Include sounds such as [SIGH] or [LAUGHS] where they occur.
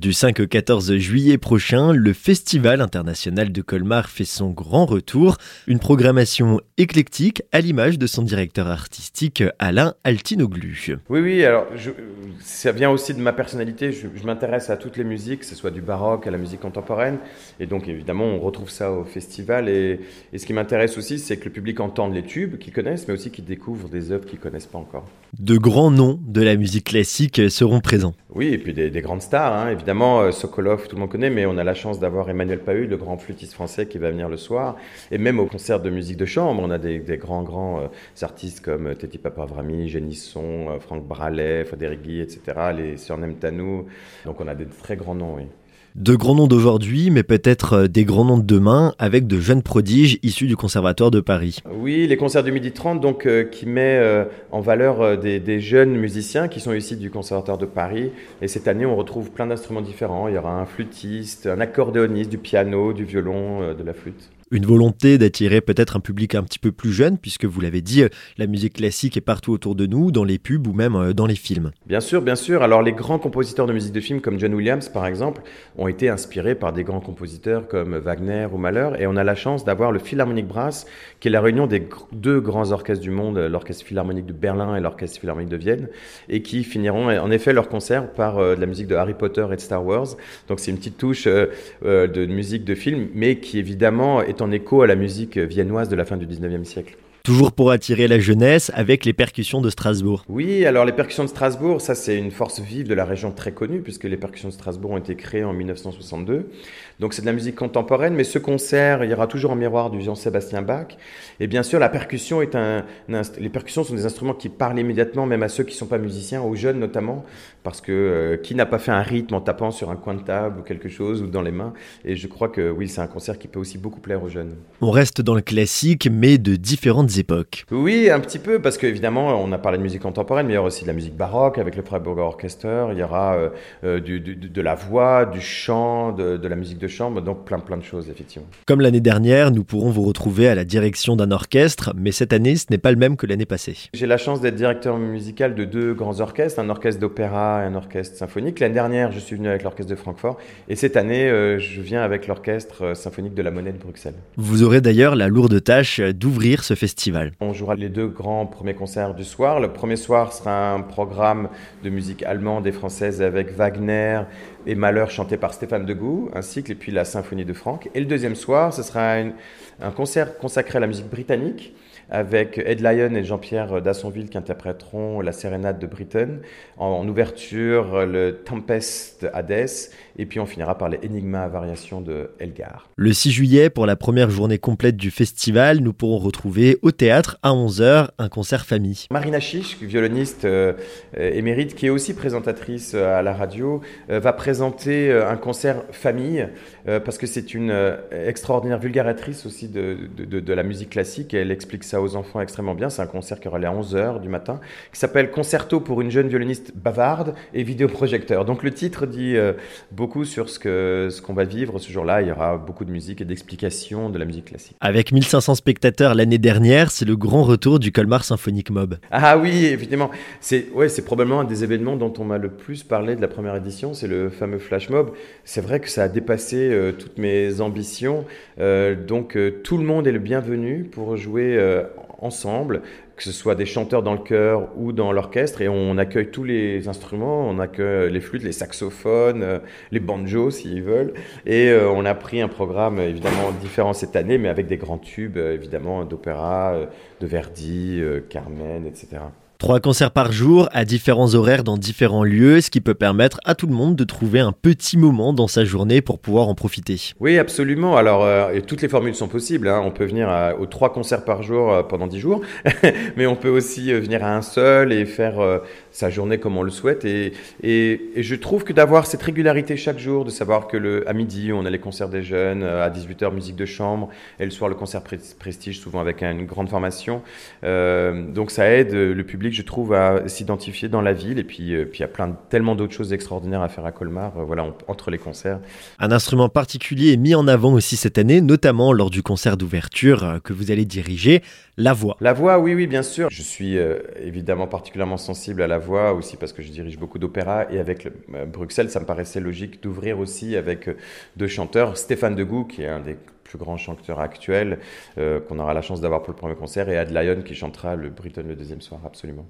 Du 5 au 14 juillet prochain, le Festival international de Colmar fait son grand retour. Une programmation éclectique à l'image de son directeur artistique Alain Altinoglu. Oui, oui, alors ça vient aussi de ma personnalité. Je, m'intéresse à toutes les musiques, que ce soit du baroque à la musique contemporaine. Et donc évidemment, on retrouve ça au festival. Et, et ce qui m'intéresse aussi, c'est que le public entende les tubes qu'ils connaissent, mais aussi qu'ils découvrent des œuvres qu'ils ne connaissent pas encore. De grands noms de la musique classique seront présents. Oui, et puis des, grandes stars, hein. évidemment, euh, Sokolov, tout le monde connaît, mais on a la chance d'avoir Emmanuel Pahud, le grand flûtiste français qui va venir le soir. Et même au concert de musique de chambre, on a des, grands, grands euh, artistes comme euh, Teti Papavrami, Génisson, Franck Bralet, Frédéric Guy, etc., les Sœurs Nemtanou. Donc on a des très grands noms, oui de grands noms d'aujourd'hui, mais peut-être euh, des grands noms de demain, avec de jeunes prodiges issus du Conservatoire de Paris. Oui, les concerts du Midi 30, donc, euh, qui met euh, en valeur des, jeunes musiciens qui sont issus du Conservatoire de Paris. Et cette année, on retrouve plein d'instruments différents. Il y aura un flûtiste, un accordéoniste, du piano, du violon, de la flûte une volonté d'attirer peut-être un public un petit peu plus jeune, puisque vous l'avez dit, la musique classique est partout autour de nous, dans les pubs ou même euh, dans les films. Bien sûr, bien sûr. Alors les grands compositeurs de musique de film comme John Williams, par exemple, ont été inspirés par des grands compositeurs comme Wagner ou Mahler, et on a la chance d'avoir le Philharmonic Brass, qui est la réunion des deux grands orchestres du monde, l'orchestre philharmonique de Berlin et l'orchestre philharmonique de Vienne, et qui finiront en effet leur concert par euh, de la musique de Harry Potter et de Star Wars. Donc c'est une petite touche euh, de musique de film, mais qui évidemment est en écho à la musique viennoise de la fin du 19e siècle. Toujours pour attirer la jeunesse avec les percussions de Strasbourg. Oui, alors les percussions de Strasbourg, ça c'est une force vive de la région très connue puisque les percussions de Strasbourg ont été créées en 1962. Donc c'est de la musique contemporaine, mais ce concert, il y aura toujours en miroir du Jean-Sébastien Bach. Et bien sûr, la percussion est un, les percussions sont des instruments qui parlent immédiatement, même à ceux qui ne sont pas musiciens, aux jeunes notamment, parce que euh, qui n'a pas fait un rythme en tapant sur un coin de table ou quelque chose ou dans les mains. Et je crois que oui, c'est un concert qui peut aussi beaucoup plaire aux jeunes. On reste dans le classique, mais de différentes époques. Oui, un petit peu, parce qu'évidemment, on a parlé de musique contemporaine, mais il y aura aussi de la musique baroque avec le Freiburger Orchester, il y aura euh, euh, du, de la voix, du chant, de, de, la musique de chambre, donc plein plein de choses, effectivement. Comme l'année dernière, nous pourrons vous retrouver à la direction d'un orchestre, mais cette année, ce n'est pas le même que l'année passée. J'ai la chance d'être directeur musical de deux grands orchestres, un orchestre d'opéra et un orchestre symphonique. L'année dernière, je suis venu avec l'orchestre de Francfort, et cette année, euh, je viens avec l'orchestre symphonique de la Monnaie de Bruxelles. Vous aurez d'ailleurs la lourde tâche d'ouvrir ce festival. On jouera les deux grands premiers concerts du soir. Le premier soir sera un programme de musique allemande et française avec Wagner et Malheur chanté par Stéphane Degout, un cycle, et puis la symphonie de Franck. Et le deuxième soir, ce sera un concert consacré à la musique britannique avec Ed Lyon et Jean-Pierre Dassonville qui interpréteront la sérénade de Britain. En, ouverture, le Tempest Hades. Et puis on finira par les Enigma à variation de Elgar. Le 6 juillet, pour la première journée complète du festival, nous pourrons retrouver au théâtre à 11h un concert famille. Marina Chiche, violoniste euh, émérite, qui est aussi présentatrice euh, à la radio, euh, va présenter un concert famille parce que c'est une extraordinaire vulgaratrice aussi de, de, de la musique classique. Et elle explique ça aux enfants extrêmement bien. C'est un concert qui aura lieu à 11h du matin, qui s'appelle Concerto pour une jeune violoniste bavarde et vidéoprojecteur. Donc le titre dit euh, beaucoup sur ce qu'on ce qu'on va vivre ce jour-là. Il y aura beaucoup de musique et d'explications de la musique classique. Avec 1500 spectateurs l'année dernière, c'est le grand retour du Colmar Symphonic Mob. Ah oui, évidemment. C'est ouais, c'est probablement un des événements dont on m'a le plus parlé de la première édition. C'est le fameux Flash Mob. C'est vrai que ça a dépassé euh, toutes mes ambitions. Euh, donc tout le monde est le bienvenu pour jouer ensemble, que ce soit des chanteurs dans le chœur ou dans l'orchestre, et on accueille tous les instruments, on accueille les flûtes, les saxophones, euh, les banjos s'ils veulent, et euh, on a pris un programme évidemment différent cette année, mais avec des grands tubes euh, évidemment d'opéra, de Verdi, Carmen, etc. Trois concerts par jour à différents horaires dans différents lieux, ce qui peut permettre à tout le monde de trouver un petit moment dans sa journée pour pouvoir en profiter. Oui, absolument. Alors, euh, toutes les formules sont possibles. Hein. On peut venir aux trois concerts par jour euh, pendant dix jours, [LAUGHS] mais on peut aussi euh, venir à un seul et faire sa journée comme on le souhaite. Et, et, je trouve que d'avoir cette régularité chaque jour, de savoir que le, à midi, on a les concerts des jeunes, à 18h, musique de chambre, et le soir, le concert prestige, souvent avec une grande formation. donc, ça aide le public je trouve, à s'identifier dans la ville. Et puis, euh, puis il y a plein tellement d'autres choses extraordinaires à faire à Colmar, euh, voilà, entre les concerts. Un instrument particulier est mis en avant aussi cette année, notamment lors du concert d'ouverture euh, que vous allez diriger, la voix. La voix, oui, oui, bien sûr. Je suis évidemment particulièrement sensible à la voix aussi parce que je dirige beaucoup d'opéra. Et avec Bruxelles, ça me paraissait logique d'ouvrir aussi avec deux chanteurs. Stéphane Degout, qui est un des plus grands chanteurs actuels, qu'on aura la chance d'avoir pour le premier concert, et Ad Lyon, qui chantera le Britain le deuxième soir, absolument.